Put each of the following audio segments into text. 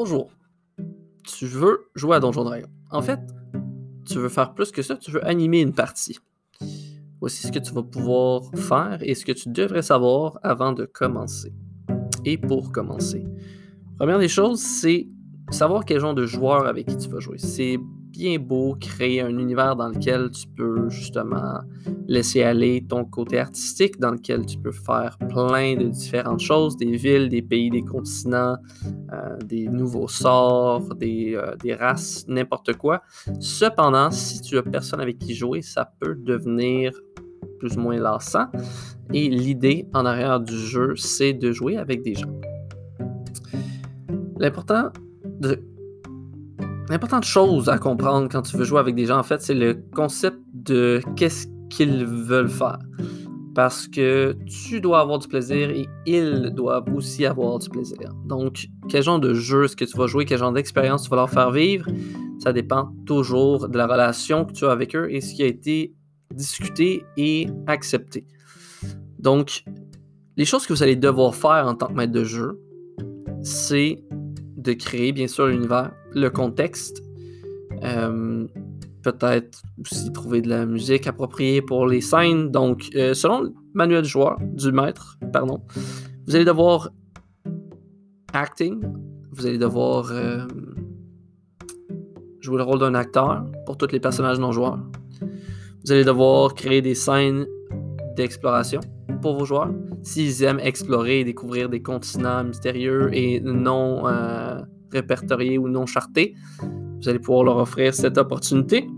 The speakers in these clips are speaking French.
Bonjour. Tu veux jouer à Donjon Dragon. En fait, tu veux faire plus que ça, tu veux animer une partie. Voici ce que tu vas pouvoir faire et ce que tu devrais savoir avant de commencer. Et pour commencer. Première des choses, c'est savoir quel genre de joueur avec qui tu vas jouer. C'est bien beau créer un univers dans lequel tu peux justement laisser aller ton côté artistique, dans lequel tu peux faire plein de différentes choses, des villes, des pays, des continents, euh, des nouveaux sorts, des, euh, des races, n'importe quoi. Cependant, si tu as personne avec qui jouer, ça peut devenir plus ou moins lassant. Et l'idée en arrière du jeu, c'est de jouer avec des gens. L'important de L'importante chose à comprendre quand tu veux jouer avec des gens, en fait, c'est le concept de qu'est-ce qu'ils veulent faire. Parce que tu dois avoir du plaisir et ils doivent aussi avoir du plaisir. Donc, quel genre de jeu est-ce que tu vas jouer, quel genre d'expérience tu vas leur faire vivre, ça dépend toujours de la relation que tu as avec eux et ce qui a été discuté et accepté. Donc, les choses que vous allez devoir faire en tant que maître de jeu, c'est de créer bien sûr l'univers, le contexte, euh, peut-être aussi trouver de la musique appropriée pour les scènes. Donc, euh, selon le manuel du joueur, du maître, pardon, vous allez devoir acting, vous allez devoir euh, jouer le rôle d'un acteur pour tous les personnages non joueurs. Vous allez devoir créer des scènes d'exploration pour vos joueurs. S'ils aiment explorer et découvrir des continents mystérieux et non répertoriés ou non chartés, vous allez pouvoir leur offrir cette opportunité.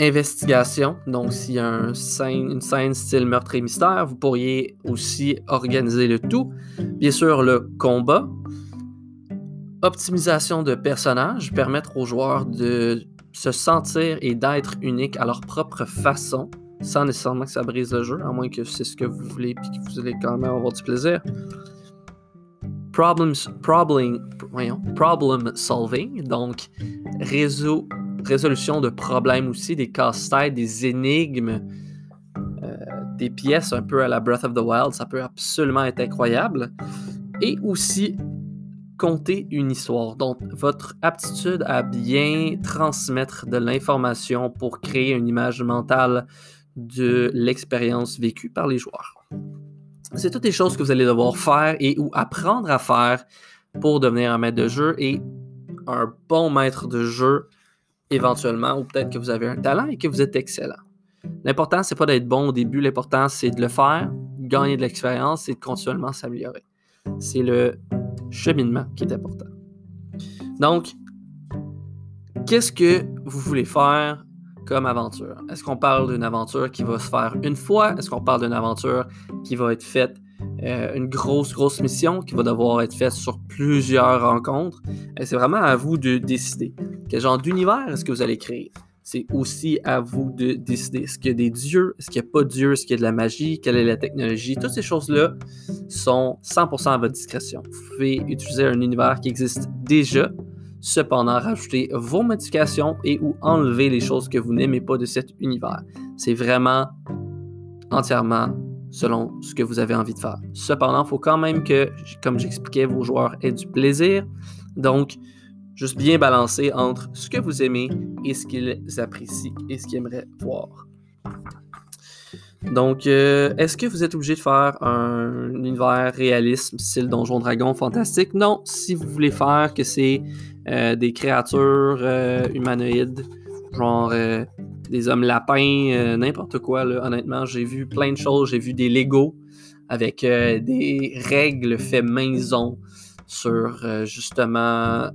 Investigation, donc s'il y a une scène style meurtre et mystère, vous pourriez aussi organiser le tout. Bien sûr, le combat. Optimisation de personnages, permettre aux joueurs de se sentir et d'être uniques à leur propre façon sans nécessairement que ça brise le jeu, à moins que c'est ce que vous voulez et que vous allez quand même avoir du plaisir. Problem, problem solving, donc résolution de problèmes aussi, des casse-têtes, des énigmes, euh, des pièces un peu à la Breath of the Wild, ça peut absolument être incroyable. Et aussi compter une histoire. Donc, votre aptitude à bien transmettre de l'information pour créer une image mentale de l'expérience vécue par les joueurs. C'est toutes les choses que vous allez devoir faire et ou apprendre à faire pour devenir un maître de jeu et un bon maître de jeu éventuellement, ou peut-être que vous avez un talent et que vous êtes excellent. L'important, c'est pas d'être bon au début, l'important, c'est de le faire, gagner de l'expérience et de continuellement s'améliorer. C'est le cheminement qui est important. Donc, qu'est-ce que vous voulez faire comme aventure? Est-ce qu'on parle d'une aventure qui va se faire une fois? Est-ce qu'on parle d'une aventure qui va être faite, euh, une grosse, grosse mission qui va devoir être faite sur plusieurs rencontres? C'est vraiment à vous de décider. Quel genre d'univers est-ce que vous allez créer? C'est aussi à vous de décider. Est-ce qu'il y a des dieux? Est-ce qu'il n'y a pas de dieux? Est-ce qu'il y a de la magie? Quelle est la technologie? Toutes ces choses-là sont 100% à votre discrétion. Vous pouvez utiliser un univers qui existe déjà Cependant, rajoutez vos modifications et ou enlever les choses que vous n'aimez pas de cet univers. C'est vraiment entièrement selon ce que vous avez envie de faire. Cependant, il faut quand même que, comme j'expliquais, vos joueurs aient du plaisir. Donc, juste bien balancer entre ce que vous aimez et ce qu'ils apprécient et ce qu'ils aimeraient voir. Donc, euh, est-ce que vous êtes obligé de faire un univers réaliste, style Donjon Dragon fantastique? Non, si vous voulez faire que c'est euh, des créatures euh, humanoïdes, genre des hommes lapins, n'importe quoi. honnêtement, j'ai vu plein de choses. J'ai vu des Lego avec des règles faites maison sur justement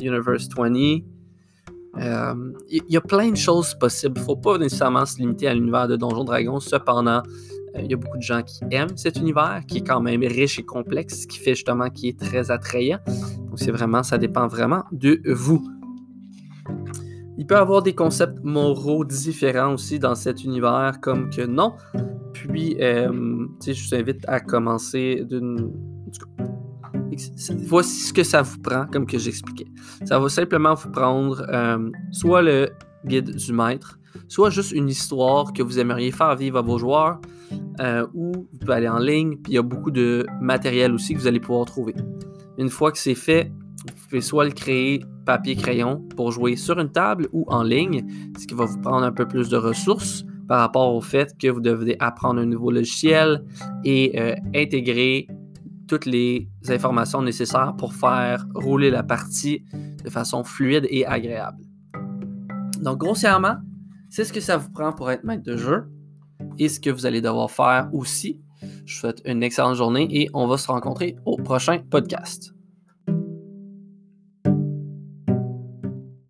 Universe 20. Il y, a plein de choses possibles. Il ne faut pas nécessairement se limiter à l'univers de Donjon Dragon. Cependant, il y a beaucoup de gens qui aiment cet univers, qui est quand même riche et complexe, ce qui fait justement qu'il est très attrayant c'est vraiment, ça dépend vraiment de vous. Il peut y avoir des concepts moraux différents aussi dans cet univers, comme que non. Puis, euh, je vous invite à commencer d'une. Voici ce que ça vous prend, comme que j'expliquais. Ça va simplement vous prendre euh, soit le guide du maître, soit juste une histoire que vous aimeriez faire vivre à vos joueurs, euh, ou vous pouvez aller en ligne, puis il y a beaucoup de matériel aussi que vous allez pouvoir trouver. Une fois que c'est fait, vous pouvez soit le créer papier-crayon pour jouer sur une table ou en ligne, ce qui va vous prendre un peu plus de ressources par rapport au fait que vous devez apprendre un nouveau logiciel et euh, intégrer toutes les informations nécessaires pour faire rouler la partie de façon fluide et agréable. Donc, grossièrement, c'est ce que ça vous prend pour être maître de jeu et ce que vous allez devoir faire aussi. Je vous souhaite une excellente journée et on va se rencontrer au prochain podcast.